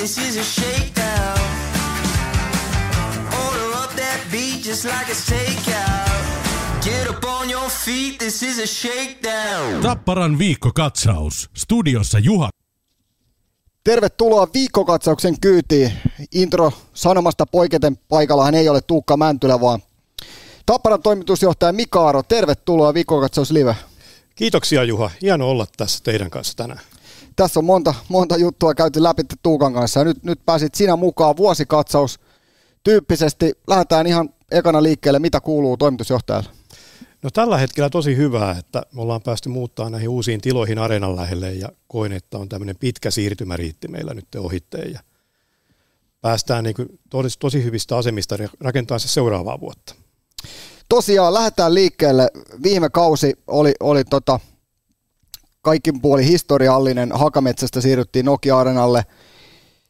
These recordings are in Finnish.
this is a shakedown. Order up that beat just like it's takeout. Get up on your feet, this is a shakedown. Tapparan viikkokatsaus. Studiossa Juha. Tervetuloa viikkokatsauksen kyytiin. Intro sanomasta poiketen paikallahan ei ole Tuukka Mäntylä, vaan Tapparan toimitusjohtaja Mika Aro. Tervetuloa viikkokatsaus live. Kiitoksia Juha. Hieno olla tässä teidän kanssa tänään. Tässä on monta, monta juttua käyty läpi Tuukan kanssa ja nyt, nyt pääsit sinä mukaan vuosikatsaus tyyppisesti. Lähdetään ihan ekana liikkeelle. Mitä kuuluu toimitusjohtajalle? No tällä hetkellä tosi hyvää, että me ollaan päästy muuttaa näihin uusiin tiloihin areenan lähelle ja koin, että on tämmöinen pitkä siirtymäriitti meillä nyt ohitteen ja päästään niin tosi, tosi hyvistä asemista rakentamaan se seuraavaa vuotta. Tosiaan lähdetään liikkeelle. Viime kausi oli, oli tota, kaikin puoli historiallinen. Hakametsästä siirryttiin Nokia-arenalle.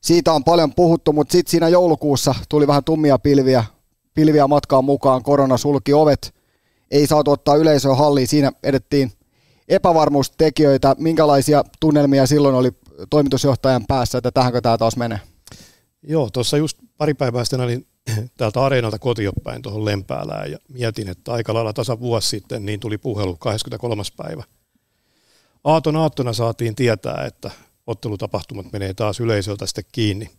Siitä on paljon puhuttu, mutta sitten siinä joulukuussa tuli vähän tummia pilviä, pilviä matkaan mukaan. Korona sulki ovet – ei saatu ottaa yleisöä halliin. Siinä edettiin epävarmuustekijöitä. Minkälaisia tunnelmia silloin oli toimitusjohtajan päässä, että tähänkö tämä taas menee? Joo, tuossa just pari päivää sitten olin täältä areenalta kotiopäin tuohon Lempäälään ja mietin, että aika lailla tasa vuosi sitten niin tuli puhelu 23. päivä. Aaton aattona saatiin tietää, että ottelutapahtumat menee taas yleisöltä sitten kiinni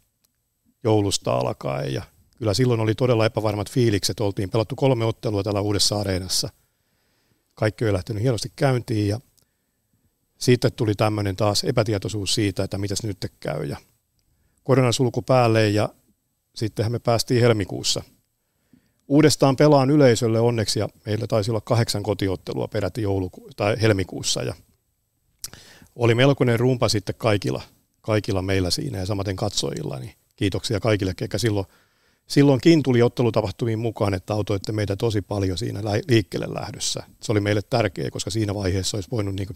joulusta alkaen ja kyllä silloin oli todella epävarmat fiilikset. Oltiin pelattu kolme ottelua täällä uudessa areenassa. Kaikki oli lähtenyt hienosti käyntiin ja siitä tuli tämmöinen taas epätietoisuus siitä, että mitäs nyt käy. Ja koronasulku päälle ja sittenhän me päästiin helmikuussa uudestaan pelaan yleisölle onneksi ja meillä taisi olla kahdeksan kotiottelua peräti jouluku- tai helmikuussa ja oli melkoinen rumpa sitten kaikilla, kaikilla meillä siinä ja samaten katsojilla, niin kiitoksia kaikille, ketkä silloin silloinkin tuli ottelutapahtumiin mukaan, että autoitte meitä tosi paljon siinä liikkeelle lähdössä. Se oli meille tärkeä, koska siinä vaiheessa olisi voinut niin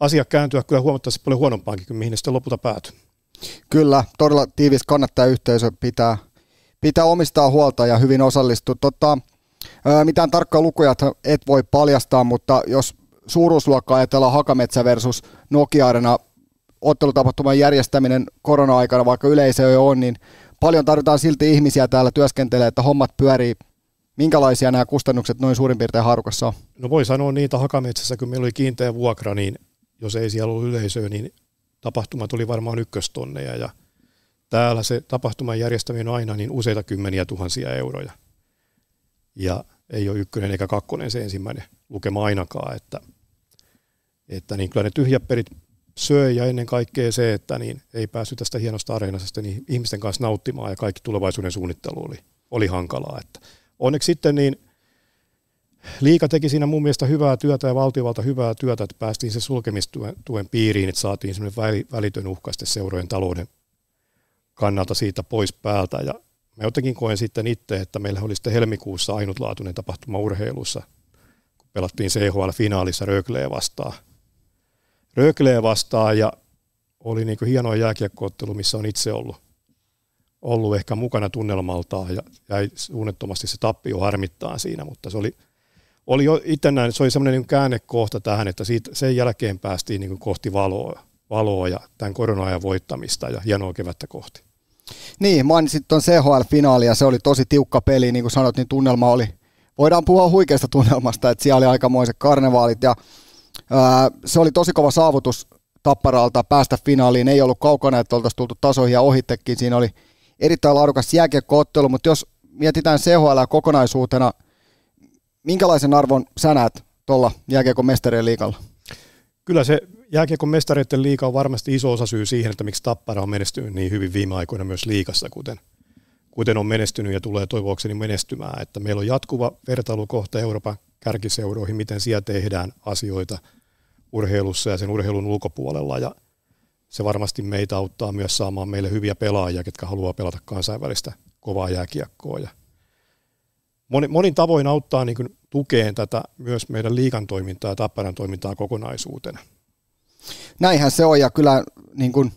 asia kääntyä kyllä huomattavasti paljon huonompaankin kuin mihin ne sitten lopulta päätyi. Kyllä, todella tiivis kannattajayhteisö pitää, pitää omistaa huolta ja hyvin osallistua. Tota, mitään tarkkaa lukuja et voi paljastaa, mutta jos suuruusluokkaa ajatellaan Hakametsä versus Nokia-arena ottelutapahtuman järjestäminen korona-aikana, vaikka yleisö jo on, niin paljon tarvitaan silti ihmisiä täällä työskentelee, että hommat pyörii. Minkälaisia nämä kustannukset noin suurin piirtein haarukassa on? No voi sanoa niitä Hakametsässä, kun meillä oli kiinteä vuokra, niin jos ei siellä ollut yleisöä, niin tapahtumat oli varmaan ykköstonneja ja täällä se tapahtuman järjestäminen on aina niin useita kymmeniä tuhansia euroja. Ja ei ole ykkönen eikä kakkonen se ensimmäinen lukema ainakaan, että, että niin kyllä ne tyhjät perit söi ja ennen kaikkea se, että niin ei päässyt tästä hienosta areenasta niin ihmisten kanssa nauttimaan ja kaikki tulevaisuuden suunnittelu oli, oli hankalaa. Että onneksi sitten niin Liika teki siinä mun mielestä hyvää työtä ja valtiovalta hyvää työtä, että päästiin se sulkemistuen tuen piiriin, että saatiin semmoinen välitön uhka seurojen talouden kannalta siitä pois päältä. Ja mä jotenkin koen sitten itse, että meillä oli sitten helmikuussa ainutlaatuinen tapahtuma urheilussa, kun pelattiin CHL-finaalissa Rögleä vastaan – Rögleä vastaan ja oli niin hieno jääkiekkoottelu, missä on itse ollut, ollut ehkä mukana tunnelmaltaan ja jäi suunnattomasti se tappio harmittaa siinä, mutta se oli, oli jo itse näin, se oli semmoinen niin käännekohta tähän, että siitä, sen jälkeen päästiin niin kohti valoa, valoa ja tämän korona-ajan voittamista ja hienoa kevättä kohti. Niin, mainitsit tuon CHL-finaali ja se oli tosi tiukka peli, niin kuin sanoit, niin tunnelma oli, voidaan puhua huikeasta tunnelmasta, että siellä oli aikamoiset karnevaalit ja se oli tosi kova saavutus Tapparalta päästä finaaliin. Ei ollut kaukana, että oltaisiin tultu tasoihin ja ohittekin. Siinä oli erittäin laadukas jääkiekkoottelu, mutta jos mietitään CHL kokonaisuutena, minkälaisen arvon sä näet tuolla jääkiekon mestarien liikalla? Kyllä se jääkiekon mestareiden liika on varmasti iso osa syy siihen, että miksi Tappara on menestynyt niin hyvin viime aikoina myös liikassa, kuten, kuten on menestynyt ja tulee toivoakseni menestymään. Että meillä on jatkuva vertailukohta Euroopan kärkiseuroihin, miten siellä tehdään asioita urheilussa ja sen urheilun ulkopuolella. Ja se varmasti meitä auttaa myös saamaan meille hyviä pelaajia, ketkä haluaa pelata kansainvälistä kovaa jääkiekkoa. Ja monin, monin tavoin auttaa niin tukeen tätä myös meidän liikan toimintaa ja Tapparan toimintaa kokonaisuutena. Näinhän se on ja kyllä niin kuin,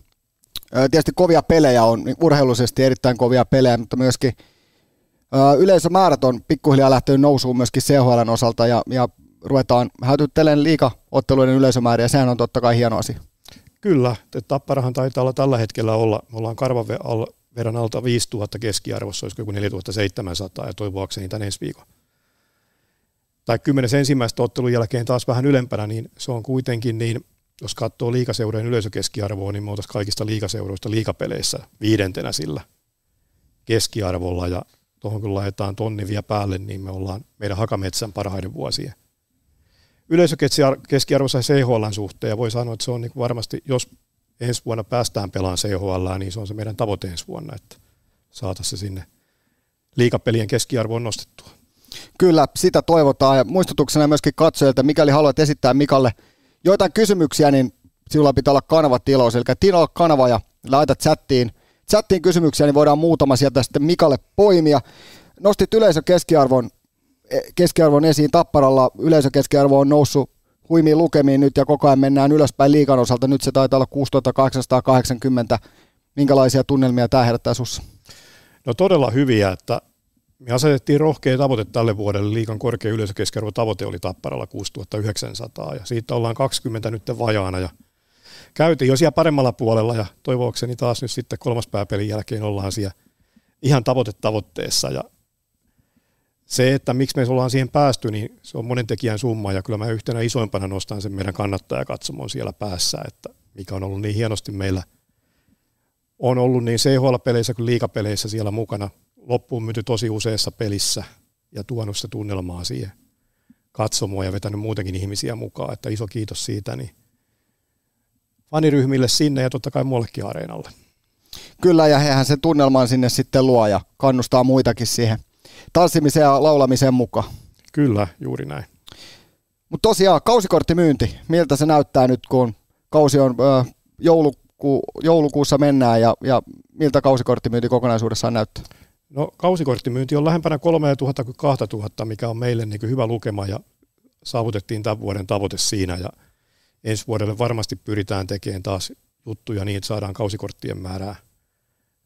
tietysti kovia pelejä on, niin urheilullisesti erittäin kovia pelejä, mutta myöskin – Yleisömäärät on pikkuhiljaa lähtenyt nousuun myöskin CHLn osalta ja, ja ruvetaan hätyttelemään liikaotteluiden yleisömääriä. Sehän on totta kai hieno asia. Kyllä, Tapparahan taitaa olla tällä hetkellä olla, me ollaan karvan verran alta 5000 keskiarvossa, olisiko joku 4700 ja toivoakseni tänne ensi viikon. Tai kymmenes ensimmäistä ottelun jälkeen taas vähän ylempänä, niin se on kuitenkin niin, jos katsoo liikaseurojen yleisökeskiarvoa, niin me oltaisiin kaikista liikaseuroista liikapeleissä viidentenä sillä keskiarvolla ja tuohon kun laitetaan tonni vielä päälle, niin me ollaan meidän Hakametsän parhaiden vuosien. Yleisökeskiarvossa CHL suhteen ja voi sanoa, että se on niin varmasti, jos ensi vuonna päästään pelaamaan CHL, niin se on se meidän tavoite ensi vuonna, että saataisiin se sinne liikapelien keskiarvoon nostettua. Kyllä, sitä toivotaan ja muistutuksena myöskin katsojilta, mikäli haluat esittää Mikalle joitain kysymyksiä, niin sinulla pitää olla kanava tilaus, eli tino kanava ja laita chattiin, chattiin kysymyksiä, niin voidaan muutama sieltä sitten Mikalle poimia. Nostit yleisökeskiarvon e, keskiarvon esiin Tapparalla. Yleisökeskiarvo on noussut huimiin lukemiin nyt ja koko ajan mennään ylöspäin liikan osalta. Nyt se taitaa olla 6880. Minkälaisia tunnelmia tämä herättää sinussa? No todella hyviä, että me asetettiin rohkea tavoite tälle vuodelle. Liikan korkea yleisökeskiarvo tavoite oli Tapparalla 6900 ja siitä ollaan 20 nyt vajaana ja käytiin jo siellä paremmalla puolella ja toivoakseni taas nyt sitten kolmas pääpelin jälkeen ollaan siellä ihan tavoitetavoitteessa ja se, että miksi me ollaan siihen päästy, niin se on monen tekijän summa ja kyllä mä yhtenä isoimpana nostan sen meidän kannattajakatsomon siellä päässä, että mikä on ollut niin hienosti meillä on ollut niin CHL-peleissä kuin liikapeleissä siellä mukana. Loppuun myyty tosi useassa pelissä ja tuonut sitä tunnelmaa siihen katsomoon ja vetänyt muutenkin ihmisiä mukaan, että iso kiitos siitä niin faniryhmille sinne ja totta kai muullekin areenalle. Kyllä, ja hehän sen tunnelman sinne sitten luo ja kannustaa muitakin siihen tanssimiseen ja laulamiseen mukaan. Kyllä, juuri näin. Mutta tosiaan, kausikorttimyynti, miltä se näyttää nyt, kun kausi on ö, jouluku, joulukuussa mennään ja, ja miltä kausikorttimyynti kokonaisuudessaan näyttää? No kausikorttimyynti on lähempänä 3000 kuin 2000, mikä on meille niin hyvä lukema ja saavutettiin tämän vuoden tavoite siinä ja ensi vuodelle varmasti pyritään tekemään taas juttuja niin, että saadaan kausikorttien määrää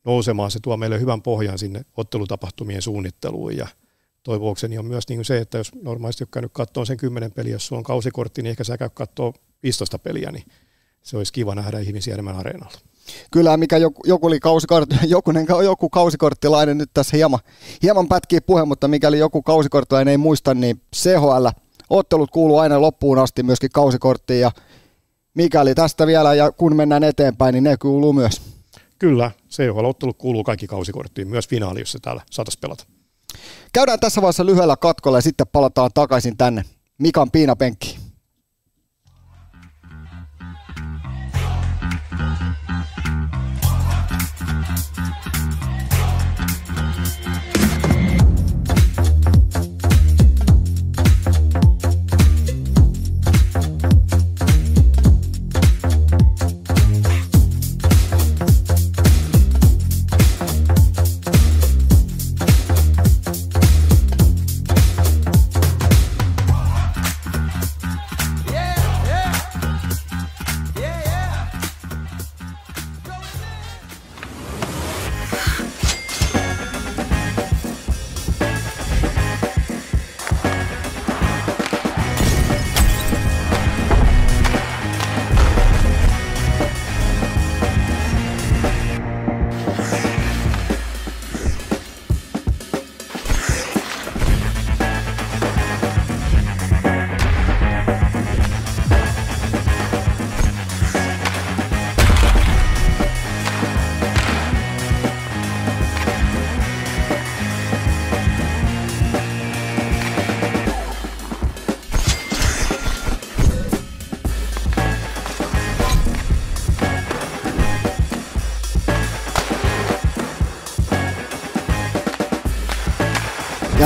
nousemaan. Se tuo meille hyvän pohjan sinne ottelutapahtumien suunnitteluun ja toivoakseni on myös niin se, että jos normaalisti ole käynyt katsoa sen 10 peliä, jos sulla on kausikortti, niin ehkä sä käy katsoa 15 peliä, niin se olisi kiva nähdä ihmisiä enemmän areenalla. Kyllä, mikä joku, joku, oli kausikortti, jokunen, joku kausikorttilainen nyt tässä hieman, hieman pätkii puhe, mutta mikäli joku kausikorttilainen ei muista, niin CHL ottelut kuuluu aina loppuun asti myöskin kausikorttiin ja mikäli tästä vielä ja kun mennään eteenpäin, niin ne kuuluu myös. Kyllä, CHL-ottelu kuuluu kaikki kausikorttiin, myös finaali, jos se täällä saatais pelata. Käydään tässä vaiheessa lyhyellä katkolla ja sitten palataan takaisin tänne Mikan piinapenkkiin.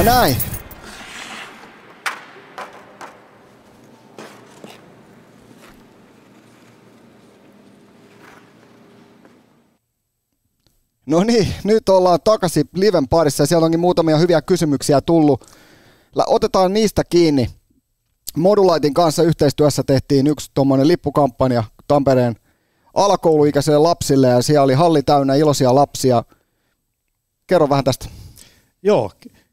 Näin. No niin, nyt ollaan takaisin Liven parissa ja siellä onkin muutamia hyviä kysymyksiä tullut. Otetaan niistä kiinni. Modulaitin kanssa yhteistyössä tehtiin yksi tuommoinen lippukampanja Tampereen alakouluikäisille lapsille ja siellä oli halli täynnä iloisia lapsia. Kerro vähän tästä. Joo,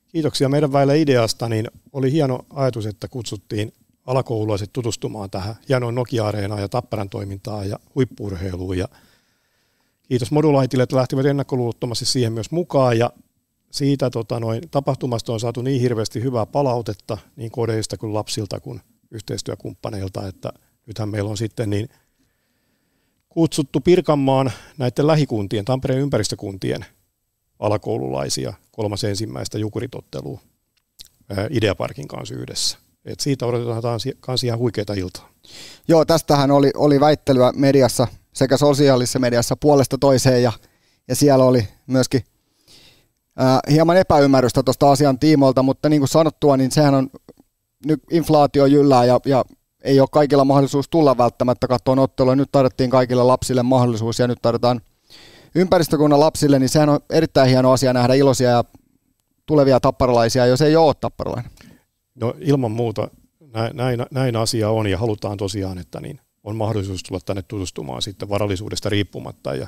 Kiitoksia meidän väille ideasta, niin oli hieno ajatus, että kutsuttiin alakoululaiset tutustumaan tähän hienoon Nokia-areenaan ja Tapparan toimintaan ja huippuurheiluun. Ja kiitos Modulaitille, että lähtivät ennakkoluulottomasti siihen myös mukaan ja siitä tota, noin, tapahtumasta on saatu niin hirveästi hyvää palautetta niin kodeista kuin lapsilta kuin yhteistyökumppaneilta, että nythän meillä on sitten niin kutsuttu Pirkanmaan näiden lähikuntien, Tampereen ympäristökuntien alakoululaisia kolmas ensimmäistä jukuritottelua Ideaparkin kanssa yhdessä. Et siitä odotetaan myös ihan huikeita iltaa. Joo, tästähän oli, oli väittelyä mediassa sekä sosiaalisessa mediassa puolesta toiseen ja, ja siellä oli myöskin ää, hieman epäymmärrystä tuosta asian tiimoilta, mutta niin kuin sanottua, niin sehän on nyt inflaatio jyllää ja, ja ei ole kaikilla mahdollisuus tulla välttämättä katsoa ottelua. Nyt tarjottiin kaikille lapsille mahdollisuus ja nyt tarjotaan ympäristökunnan lapsille, niin sehän on erittäin hieno asia nähdä iloisia ja tulevia tapparalaisia, jos ei ole tapparalainen. No ilman muuta näin, näin, asia on ja halutaan tosiaan, että niin on mahdollisuus tulla tänne tutustumaan sitten varallisuudesta riippumatta ja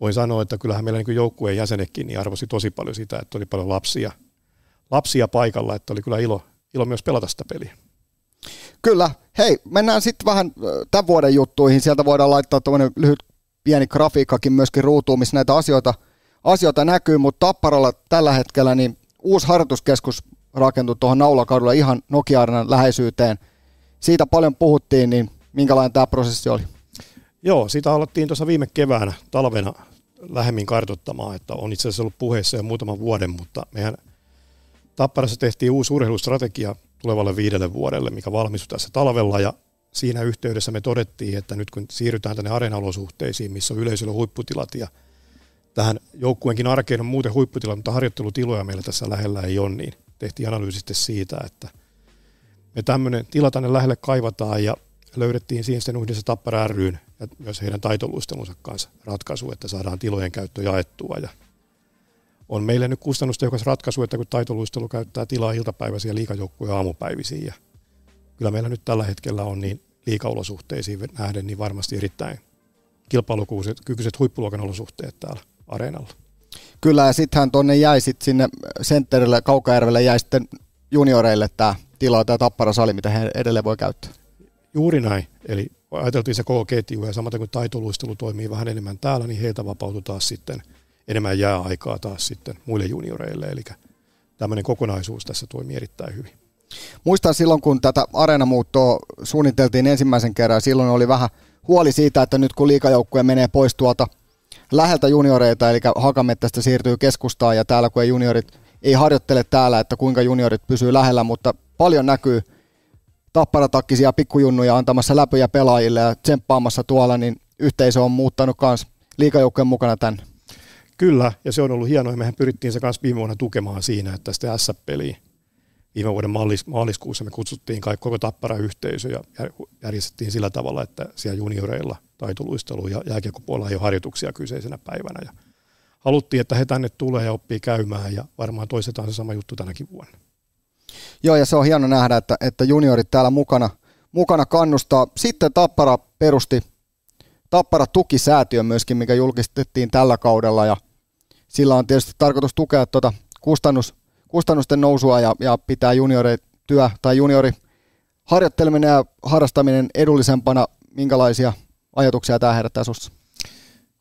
voin sanoa, että kyllähän meillä niin joukkueen jäsenekin niin arvosi tosi paljon sitä, että oli paljon lapsia, lapsia paikalla, että oli kyllä ilo, ilo myös pelata sitä peliä. Kyllä. Hei, mennään sitten vähän tämän vuoden juttuihin. Sieltä voidaan laittaa tuommoinen lyhyt pieni grafiikkakin myöskin ruutuun, missä näitä asioita, asioita näkyy, mutta Tapparalla tällä hetkellä niin uusi harjoituskeskus rakentui tuohon Naulakadulle ihan nokia läheisyyteen. Siitä paljon puhuttiin, niin minkälainen tämä prosessi oli? Joo, sitä alettiin tuossa viime keväänä talvena lähemmin kartoittamaan, että on itse asiassa ollut puheessa jo muutaman vuoden, mutta mehän Tapparassa tehtiin uusi urheilustrategia tulevalle viidelle vuodelle, mikä valmistui tässä talvella ja siinä yhteydessä me todettiin, että nyt kun siirrytään tänne areenaolosuhteisiin, missä on yleisöllä huipputilat ja tähän joukkueenkin arkeen on muuten huipputilat, mutta harjoittelutiloja meillä tässä lähellä ei ole, niin tehtiin analyysi siitä, että me tämmöinen tila tänne lähelle kaivataan ja löydettiin siihen sitten yhdessä Tappara ryyn ja myös heidän taitoluistelunsa kanssa ratkaisu, että saadaan tilojen käyttö jaettua. Ja on meille nyt kustannustehokas ratkaisu, että kun taitoluistelu käyttää tilaa iltapäiväisiä liikajoukkuja aamupäivisiin ja kyllä meillä nyt tällä hetkellä on niin liikaolosuhteisiin nähden niin varmasti erittäin kilpailukykyiset huippuluokan olosuhteet täällä areenalla. Kyllä, ja sittenhän tuonne jäi sit sinne sentterille, Kaukajärvelle jäi sitten junioreille tämä tila, tämä tapparasali, mitä he edelleen voi käyttää. Juuri näin, eli ajateltiin se koko ketju, ja samaten kun taitoluistelu toimii vähän enemmän täällä, niin heiltä vapautui taas sitten enemmän jääaikaa taas sitten muille junioreille, eli tämmöinen kokonaisuus tässä toimii erittäin hyvin. Muistan silloin, kun tätä areenamuuttoa suunniteltiin ensimmäisen kerran, silloin oli vähän huoli siitä, että nyt kun liikajoukkue menee pois tuolta läheltä junioreita, eli Hakamettästä siirtyy keskustaan ja täällä kun ei juniorit ei harjoittele täällä, että kuinka juniorit pysyy lähellä, mutta paljon näkyy tapparatakkisia pikkujunnuja antamassa läpöjä pelaajille ja tsemppaamassa tuolla, niin yhteisö on muuttanut myös liikajoukkojen mukana tänne. Kyllä, ja se on ollut hienoa, mehän pyrittiin se kanssa viime vuonna tukemaan siinä, että sitä S-peliä viime vuoden maalis, maaliskuussa me kutsuttiin kaikki koko tappara yhteisö ja järjestettiin sillä tavalla, että siellä junioreilla taitoluistelu ja jääkiekkopuolella ei ole harjoituksia kyseisenä päivänä. Ja haluttiin, että he tänne tulee ja oppii käymään ja varmaan toistetaan se sama juttu tänäkin vuonna. Joo, ja se on hieno nähdä, että, että juniorit täällä mukana, mukana kannustaa. Sitten Tappara perusti Tappara tukisäätiö myöskin, mikä julkistettiin tällä kaudella ja sillä on tietysti tarkoitus tukea tuota kustannus, kustannusten nousua ja, ja pitää työ tai juniori harjoitteleminen ja harrastaminen edullisempana. Minkälaisia ajatuksia tämä herättää sinussa?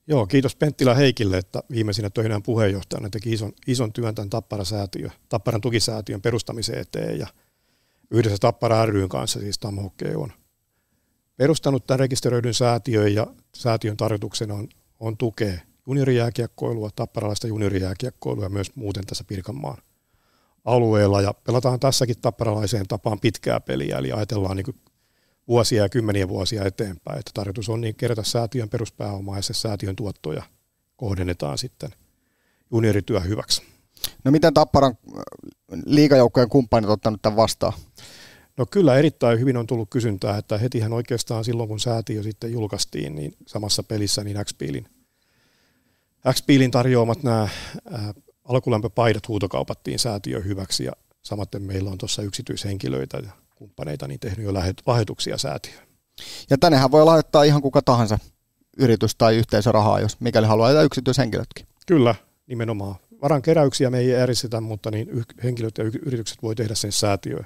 Joo, kiitos Penttilä Heikille, että viimeisinä töinään puheenjohtajana teki ison, ison työn tämän Tappara-säätiö, Tapparan tukisäätiön perustamiseen eteen ja yhdessä Tappara ryn kanssa, siis Tam on perustanut tämän rekisteröidyn säätiön ja säätiön tarkoituksena on, on tukea juniorijääkiekkoilua, tapparalaista juniorijääkiekkoilua ja myös muuten tässä Pirkanmaan alueella. Ja pelataan tässäkin tapparalaiseen tapaan pitkää peliä, eli ajatellaan niin vuosia ja kymmeniä vuosia eteenpäin. Että tarkoitus on niin kerätä säätiön peruspääomaa ja se säätiön tuottoja kohdennetaan sitten juniorityö hyväksi. No miten Tapparan liikajoukkojen kumppanit ottanut tämän vastaan? No kyllä erittäin hyvin on tullut kysyntää, että hetihän oikeastaan silloin kun säätiö sitten julkaistiin, niin samassa pelissä niin X-Piilin, X-Piilin tarjoamat nämä alkulämpöpaidat huutokaupattiin säätiö hyväksi ja samaten meillä on tuossa yksityishenkilöitä ja kumppaneita niin tehnyt jo lahjoituksia säätiöön. Ja tännehän voi lahjoittaa ihan kuka tahansa yritys tai yhteisörahaa, jos mikäli haluaa, ja yksityishenkilötkin. Kyllä, nimenomaan. Varankeräyksiä me ei järjestetä, mutta niin henkilöt ja yritykset voi tehdä sen säätiöön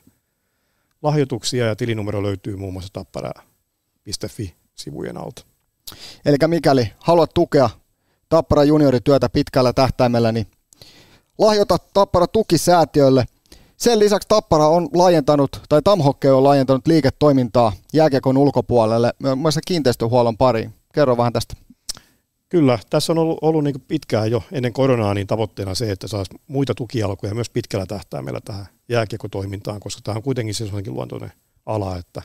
lahjoituksia ja tilinumero löytyy muun muassa tappara.fi-sivujen alta. Eli mikäli haluat tukea Tappara juniorityötä pitkällä tähtäimellä, niin lahjoita Tappara tukisäätiölle. Sen lisäksi Tappara on laajentanut, tai Tamhokke on laajentanut liiketoimintaa jääkiekon ulkopuolelle, myös kiinteistöhuollon pariin. Kerro vähän tästä. Kyllä, tässä on ollut, ollut niin pitkään jo ennen koronaa niin tavoitteena se, että saisi muita tukialkuja myös pitkällä tähtäimellä tähän jääkiekotoimintaan, koska tämä on kuitenkin sellainen luontoinen ala, että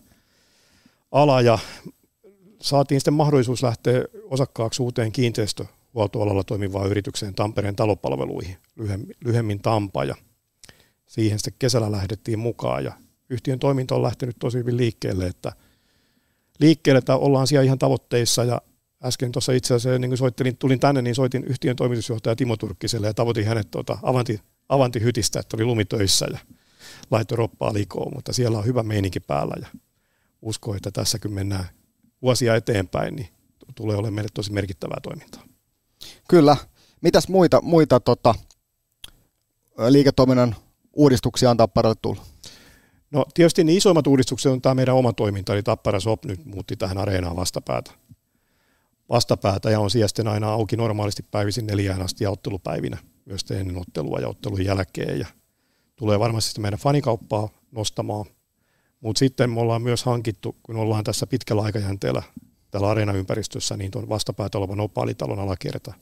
ala ja saatiin sitten mahdollisuus lähteä osakkaaksi uuteen kiinteistöhuoltoalalla toimivaan yritykseen Tampereen talopalveluihin, lyhemmin, lyhemmin Tampa, ja siihen sitten kesällä lähdettiin mukaan, ja yhtiön toiminta on lähtenyt tosi hyvin liikkeelle, että liikkeelle, että ollaan siellä ihan tavoitteissa, ja äsken tuossa itse asiassa, niin kun soittelin, tulin tänne, niin soitin yhtiön toimitusjohtaja Timo Turkkiselle ja tavoitin hänet tuota Avanti, Avanti hytistä, että oli lumitöissä ja laittoi roppaa likoon, mutta siellä on hyvä meininki päällä ja uskon, että tässä kun mennään vuosia eteenpäin, niin tulee olemaan meille tosi merkittävää toimintaa. Kyllä. Mitäs muita, muita tota, liiketoiminnan uudistuksia on Tapparalle tullut? No tietysti niin isoimmat uudistukset on tämä meidän oma toiminta, eli Tappara Sop nyt muutti tähän areenaan vastapäätä vastapäätä ja on siellä sitten aina auki normaalisti päivisin neljään asti ja ottelupäivinä myös ennen ottelua ja ottelun jälkeen ja tulee varmasti meidän fanikauppaa nostamaan. Mutta sitten me ollaan myös hankittu, kun ollaan tässä pitkällä aikajänteellä täällä areenaympäristössä, niin tuon vastapäätä olevan opaalitalon alakerta.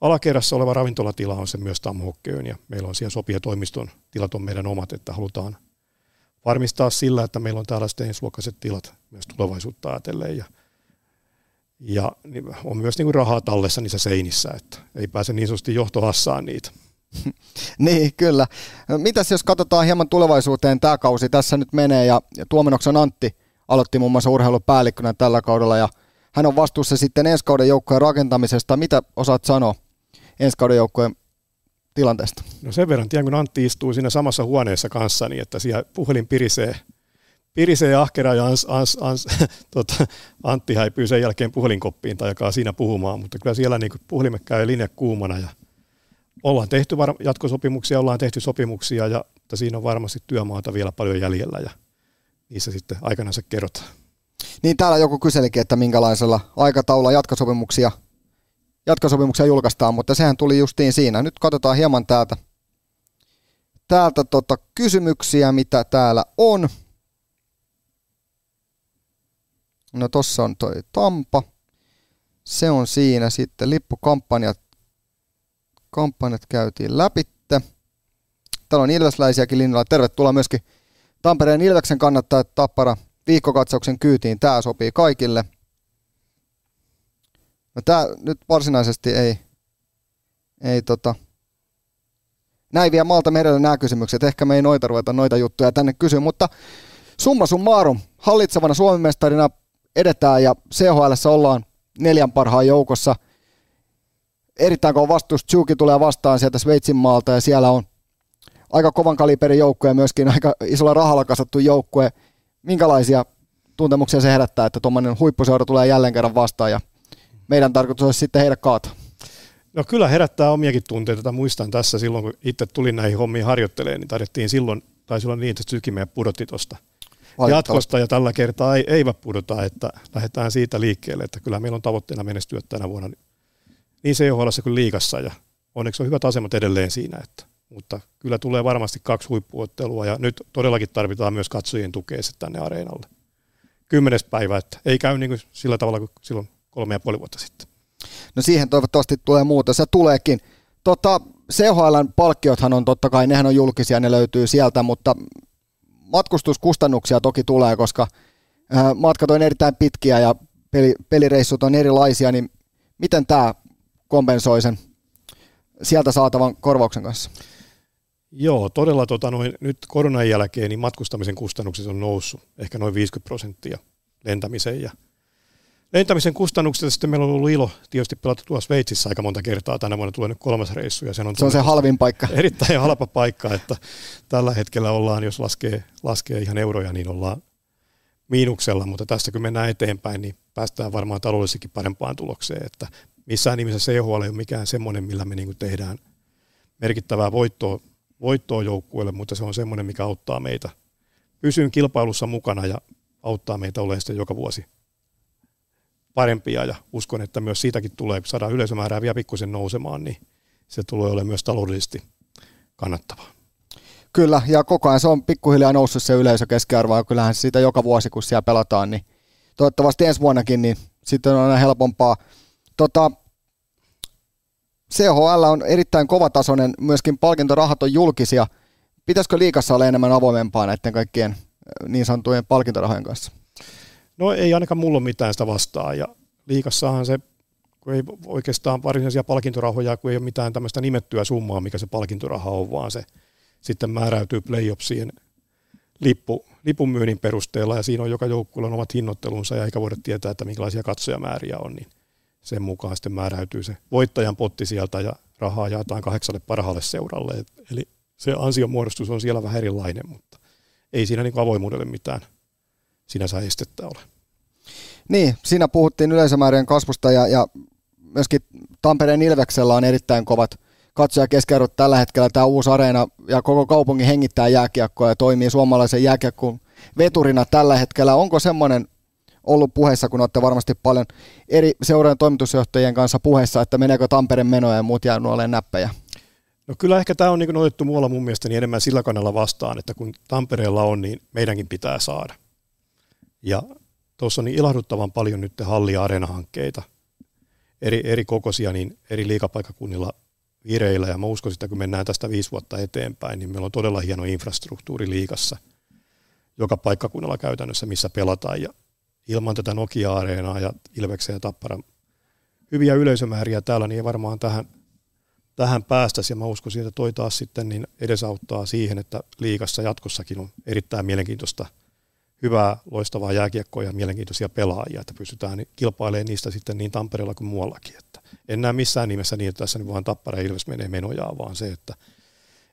Alakerrassa oleva ravintolatila on se myös Tamhokköön ja meillä on siellä sopia toimiston tilat on meidän omat, että halutaan varmistaa sillä, että meillä on täällä ensiluokkaiset tilat myös tulevaisuutta ajatellen ja ja on myös niin kuin rahaa tallessa niissä seinissä, että ei pääse niin sanotusti johtohassaan niitä. niin, kyllä. Mitäs jos katsotaan hieman tulevaisuuteen tämä kausi tässä nyt menee ja, ja Tuomenoksen Antti aloitti muun muassa urheilupäällikkönä tällä kaudella ja hän on vastuussa sitten ensi kauden joukkojen rakentamisesta. Mitä osaat sanoa ensi kauden joukkojen tilanteesta? No sen verran tiedän, kun Antti istuu siinä samassa huoneessa kanssani, että siellä puhelin pirisee pirisee ahkera ja ans, ans, ans, tota, Antti häipyy sen jälkeen puhelinkoppiin tai jakaa siinä puhumaan, mutta kyllä siellä niin puhelimet käy linja kuumana ja ollaan tehty var- jatkosopimuksia, ollaan tehty sopimuksia ja mutta siinä on varmasti työmaata vielä paljon jäljellä ja niissä sitten aikanaan se kerrotaan. Niin täällä joku kyselikin, että minkälaisella aikataululla jatkosopimuksia, jatkosopimuksia julkaistaan, mutta sehän tuli justiin siinä. Nyt katsotaan hieman täältä, täältä tota kysymyksiä, mitä täällä on. No tossa on toi Tampa. Se on siinä sitten. Lippukampanjat kampanjat käytiin läpitte. Täällä on ilvesläisiäkin linjalla. Tervetuloa myöskin Tampereen Ilveksen kannattajat Tappara viikkokatsauksen kyytiin. Tämä sopii kaikille. No tää nyt varsinaisesti ei, ei tota, näin vielä malta merelle nämä kysymykset. Ehkä me ei noita ruveta noita juttuja tänne kysyä, mutta summa summarum, hallitsevana Suomen mestarina edetään ja CHL ollaan neljän parhaan joukossa. Erittäin kova vastus. Tsuki tulee vastaan sieltä Sveitsin maalta ja siellä on aika kovan kaliberin joukkue ja myöskin aika isolla rahalla kasattu joukkue. Minkälaisia tuntemuksia se herättää, että tuommoinen huippuseura tulee jälleen kerran vastaan ja meidän tarkoitus olisi sitten heidät kaataa? No kyllä herättää omiakin tunteita. Muistan tässä silloin, kun itse tulin näihin hommiin harjoittelemaan, niin tarvittiin silloin, tai silloin niin, että Tsyki meidän pudotti tuosta jatkosta ja tällä kertaa ei, eivät pudota, että lähdetään siitä liikkeelle, että kyllä meillä on tavoitteena menestyä tänä vuonna niin CHL kuin liikassa ja onneksi on hyvät asemat edelleen siinä, että, mutta kyllä tulee varmasti kaksi huippuottelua ja nyt todellakin tarvitaan myös katsojien tukea tänne areenalle. Kymmenes päivä, että ei käy niin kuin sillä tavalla kuin silloin kolme ja puoli vuotta sitten. No siihen toivottavasti tulee muuta, se tuleekin. Tota, CHLn palkkiothan on totta kai, nehän on julkisia, ne löytyy sieltä, mutta matkustuskustannuksia toki tulee, koska matkat on erittäin pitkiä ja peli, pelireissut on erilaisia, niin miten tämä kompensoi sen sieltä saatavan korvauksen kanssa? Joo, todella tota, noin, nyt koronan jälkeen niin matkustamisen kustannukset on noussut ehkä noin 50 prosenttia lentämiseen ja lentämisen kustannuksista sitten meillä on ollut ilo tietysti pelata tuossa Sveitsissä aika monta kertaa. Tänä vuonna tulee nyt kolmas reissu. Ja sen on se on se halvin paikka. Erittäin halpa paikka, että tällä hetkellä ollaan, jos laskee, laskee ihan euroja, niin ollaan miinuksella, mutta tästä kun mennään eteenpäin, niin päästään varmaan taloudellisestikin parempaan tulokseen, että missään nimessä CHL ei ole mikään semmoinen, millä me niin tehdään merkittävää voittoa, voittoa joukkueelle, mutta se on semmoinen, mikä auttaa meitä pysyyn kilpailussa mukana ja auttaa meitä olemaan sitten joka vuosi parempia ja uskon, että myös siitäkin tulee, kun saadaan yleisömäärää vielä pikkusen nousemaan, niin se tulee olemaan myös taloudellisesti kannattavaa. Kyllä, ja koko ajan se on pikkuhiljaa noussut se yleisö keskiarvoa, kyllähän siitä joka vuosi, kun siellä pelataan, niin toivottavasti ensi vuonnakin, niin sitten on aina helpompaa. Tota, CHL on erittäin kovatasoinen, myöskin palkintorahat on julkisia. Pitäisikö liikassa olla enemmän avoimempaa näiden kaikkien äh, niin sanottujen palkintorahojen kanssa? No ei ainakaan mulla ole mitään sitä vastaa ja liikassahan se, kun ei oikeastaan varsinaisia palkintorahoja, kun ei ole mitään tämmöistä nimettyä summaa, mikä se palkintoraha on, vaan se sitten määräytyy playoffsien lippu, lipunmyynnin perusteella ja siinä on joka joukkueella omat hinnoittelunsa ja eikä voida tietää, että minkälaisia katsojamääriä on, niin sen mukaan sitten määräytyy se voittajan potti sieltä ja rahaa jaetaan kahdeksalle parhaalle seuralle. Eli se ansiomuodostus on siellä vähän erilainen, mutta ei siinä niin avoimuudelle mitään sinänsä estettä ole. Niin, siinä puhuttiin yleisömäärien kasvusta ja, ja myöskin Tampereen Ilveksellä on erittäin kovat katsoja keskiarvot tällä hetkellä. Tämä uusi areena ja koko kaupunki hengittää jääkiekkoa ja toimii suomalaisen jääkiekkon veturina tällä hetkellä. Onko semmoinen ollut puheessa, kun olette varmasti paljon eri seurojen toimitusjohtajien kanssa puheessa, että meneekö Tampereen menoja ja muut jäänyt olemaan näppejä? No kyllä ehkä tämä on niin otettu muualla mun mielestä niin enemmän sillä kannalla vastaan, että kun Tampereella on, niin meidänkin pitää saada. Ja tuossa on niin ilahduttavan paljon nyt halli- ja hankkeita eri, eri kokoisia, niin eri liikapaikakunnilla vireillä. Ja mä uskon, että kun mennään tästä viisi vuotta eteenpäin, niin meillä on todella hieno infrastruktuuri liikassa joka paikkakunnalla käytännössä, missä pelataan. Ja ilman tätä Nokia-areenaa ja Ilveksen ja Tapparan hyviä yleisömääriä täällä, niin ei varmaan tähän, tähän päästäisi. Ja mä uskon, että toi taas sitten niin edesauttaa siihen, että liikassa jatkossakin on erittäin mielenkiintoista – hyvää, loistavaa jääkiekkoa ja mielenkiintoisia pelaajia, että pystytään kilpailemaan niistä sitten niin Tampereella kuin muuallakin. Että en näe missään nimessä niin, että tässä nyt vaan Tappara ja Ilves menee menojaan, vaan se, että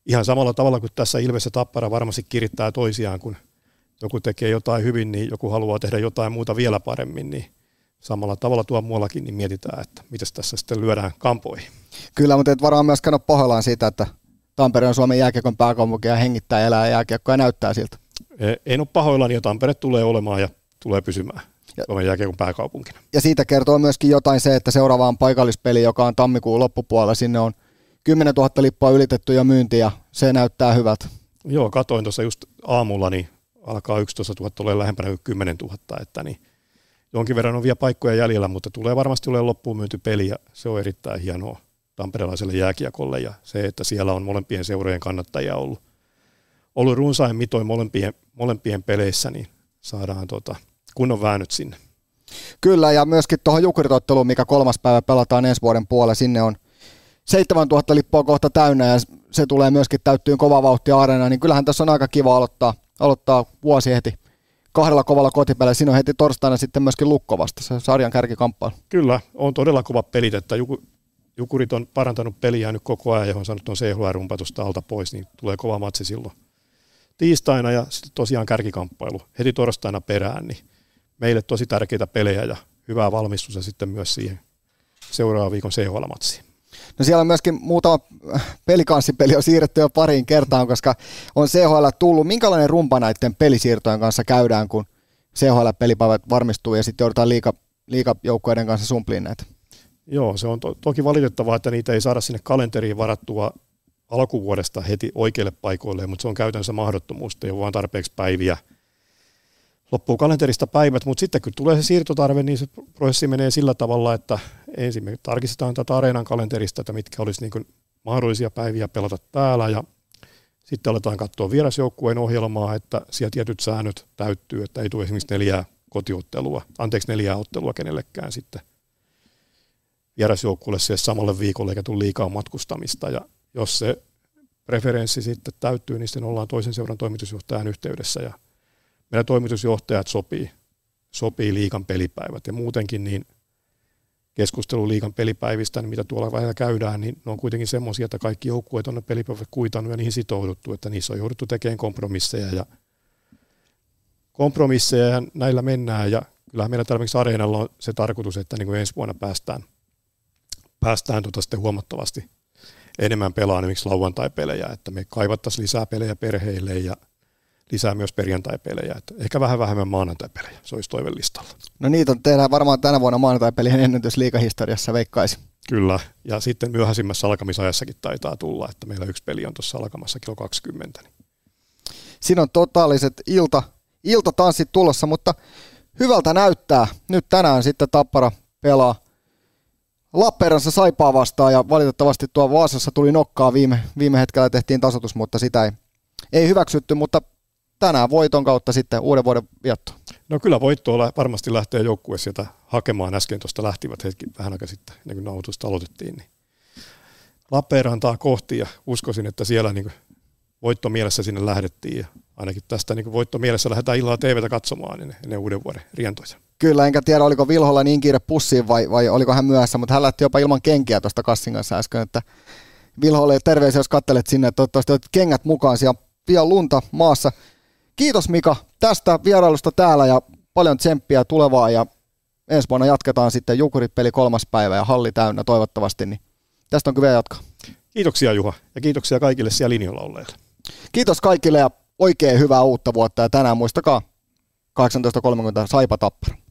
ihan samalla tavalla kuin tässä Ilves ja Tappara varmasti kirittää toisiaan, kun joku tekee jotain hyvin, niin joku haluaa tehdä jotain muuta vielä paremmin, niin samalla tavalla tuo muuallakin, niin mietitään, että miten tässä sitten lyödään kampoihin. Kyllä, mutta et varmaan myöskään ole pahoillaan siitä, että Tampere on Suomen jääkiekon pääkaupunki ja hengittää elää jääkiekkoa ja näyttää siltä. En ole pahoillani ja Tampere tulee olemaan ja tulee pysymään ja, Suomen jääkiekon pääkaupunkina. Ja siitä kertoo myöskin jotain se, että seuraavaan paikallispeli, joka on tammikuun loppupuolella, sinne on 10 000 lippua ylitetty ja myynti ja se näyttää hyvältä. Joo, katoin tuossa just aamulla, niin alkaa 11 000 tulee lähempänä kuin 10 000, että niin jonkin verran on vielä paikkoja jäljellä, mutta tulee varmasti olemaan loppuun myynty peli ja se on erittäin hienoa tamperelaiselle jääkiekolle ja se, että siellä on molempien seurojen kannattajia ollut, ollut runsain mitoin molempien, molempien peleissä, niin saadaan tota, kunnon väänyt sinne. Kyllä, ja myöskin tuohon jukuritotteluun, mikä kolmas päivä pelataan ensi vuoden puolella, sinne on 7000 lippua kohta täynnä, ja se tulee myöskin täyttyyn kova vauhtia areena, niin kyllähän tässä on aika kiva aloittaa, aloittaa vuosi heti kahdella kovalla kotipelillä. Siinä on heti torstaina sitten myöskin Lukko vasta, se sarjan kärkikamppailu. Kyllä, on todella kova pelit, että Jukurit on parantanut peliä nyt koko ajan, johon sanottu on CHL-rumpatusta alta pois, niin tulee kova matsi silloin tiistaina ja sitten tosiaan kärkikamppailu heti torstaina perään, niin meille tosi tärkeitä pelejä ja hyvää valmistusta sitten myös siihen seuraavan viikon CHL-matsiin. No siellä on myöskin muutama pelikanssipeli on siirretty jo pariin kertaan, koska on CHL tullut. Minkälainen rumpa näiden pelisiirtojen kanssa käydään, kun CHL-pelipäivät varmistuu ja sitten joudutaan liika, liikajoukkueiden kanssa sumpliin näitä? Joo, se on to- toki valitettavaa, että niitä ei saada sinne kalenteriin varattua alkuvuodesta heti oikeille paikoille, mutta se on käytännössä mahdottomuus, ei ole vaan tarpeeksi päiviä. Loppuu kalenterista päivät, mutta sitten kun tulee se siirtotarve, niin se prosessi menee sillä tavalla, että ensin me tarkistetaan tätä areenan kalenterista, että mitkä olisi niin mahdollisia päiviä pelata täällä ja sitten aletaan katsoa vierasjoukkueen ohjelmaa, että siellä tietyt säännöt täyttyy, että ei tule esimerkiksi neljää kotiottelua, anteeksi neljää ottelua kenellekään sitten vierasjoukkueelle siihen samalle viikolle eikä tule liikaa matkustamista ja jos se preferenssi sitten täyttyy, niin sitten ollaan toisen seuran toimitusjohtajan yhteydessä ja meidän toimitusjohtajat sopii, sopii liikan pelipäivät. Ja muutenkin niin keskustelu liikan pelipäivistä, niin mitä tuolla vaiheella käydään, niin ne on kuitenkin semmoisia, että kaikki joukkueet on ne pelipäivät kuitannut ja niihin sitouduttu, että niissä on jouduttu tekemään kompromisseja ja kompromisseja ja näillä mennään. Ja kyllähän meillä tällä areenalla on se tarkoitus, että niin kuin ensi vuonna päästään, päästään tuota sitten huomattavasti enemmän pelaa esimerkiksi lauantai-pelejä, että me kaivattaisiin lisää pelejä perheille ja lisää myös perjantai-pelejä. Että ehkä vähän vähemmän maanantai-pelejä, se olisi toivelistalla. No niitä on tehdään varmaan tänä vuonna maanantai-pelien ennätys liikahistoriassa, veikkaisi. Kyllä, ja sitten myöhäisimmässä alkamisajassakin taitaa tulla, että meillä yksi peli on tuossa alkamassa kello 20. Niin. Siinä on totaaliset ilta, iltatanssit tulossa, mutta hyvältä näyttää. Nyt tänään sitten Tappara pelaa Lappeenrannassa Saipaa vastaan ja valitettavasti tuo Vaasassa tuli nokkaa viime, viime hetkellä tehtiin tasoitus, mutta sitä ei, ei hyväksytty, mutta tänään voiton kautta sitten uuden vuoden vietto. No kyllä voittoa varmasti lähtee joukkue sieltä hakemaan. Äsken tuosta lähtivät hetki vähän aikaa sitten, ennen kuin nauhoitusta aloitettiin. Niin Lappeenrantaa kohti ja uskoisin, että siellä niin voitto mielessä sinne lähdettiin ja ainakin tästä niin voitto mielessä lähdetään illalla TVtä katsomaan niin ennen uuden vuoden rientoja. Kyllä, enkä tiedä oliko Vilholla niin kiire pussiin vai, vai oliko hän myöhässä, mutta hän lähti jopa ilman kenkiä tuosta Kassin kanssa äsken, että Vilholle terveisiä, jos kattelet sinne, että toivottavasti olet kengät mukaan siellä pian lunta maassa. Kiitos Mika tästä vierailusta täällä ja paljon tsemppiä tulevaa ja ensi vuonna jatketaan sitten Jukurit-peli kolmas päivä ja halli täynnä toivottavasti, niin tästä on kyllä jatkaa. Kiitoksia Juha ja kiitoksia kaikille siellä linjalla olleille. Kiitos kaikille ja oikein hyvää uutta vuotta ja tänään muistakaa 18.30 Saipa Tappara.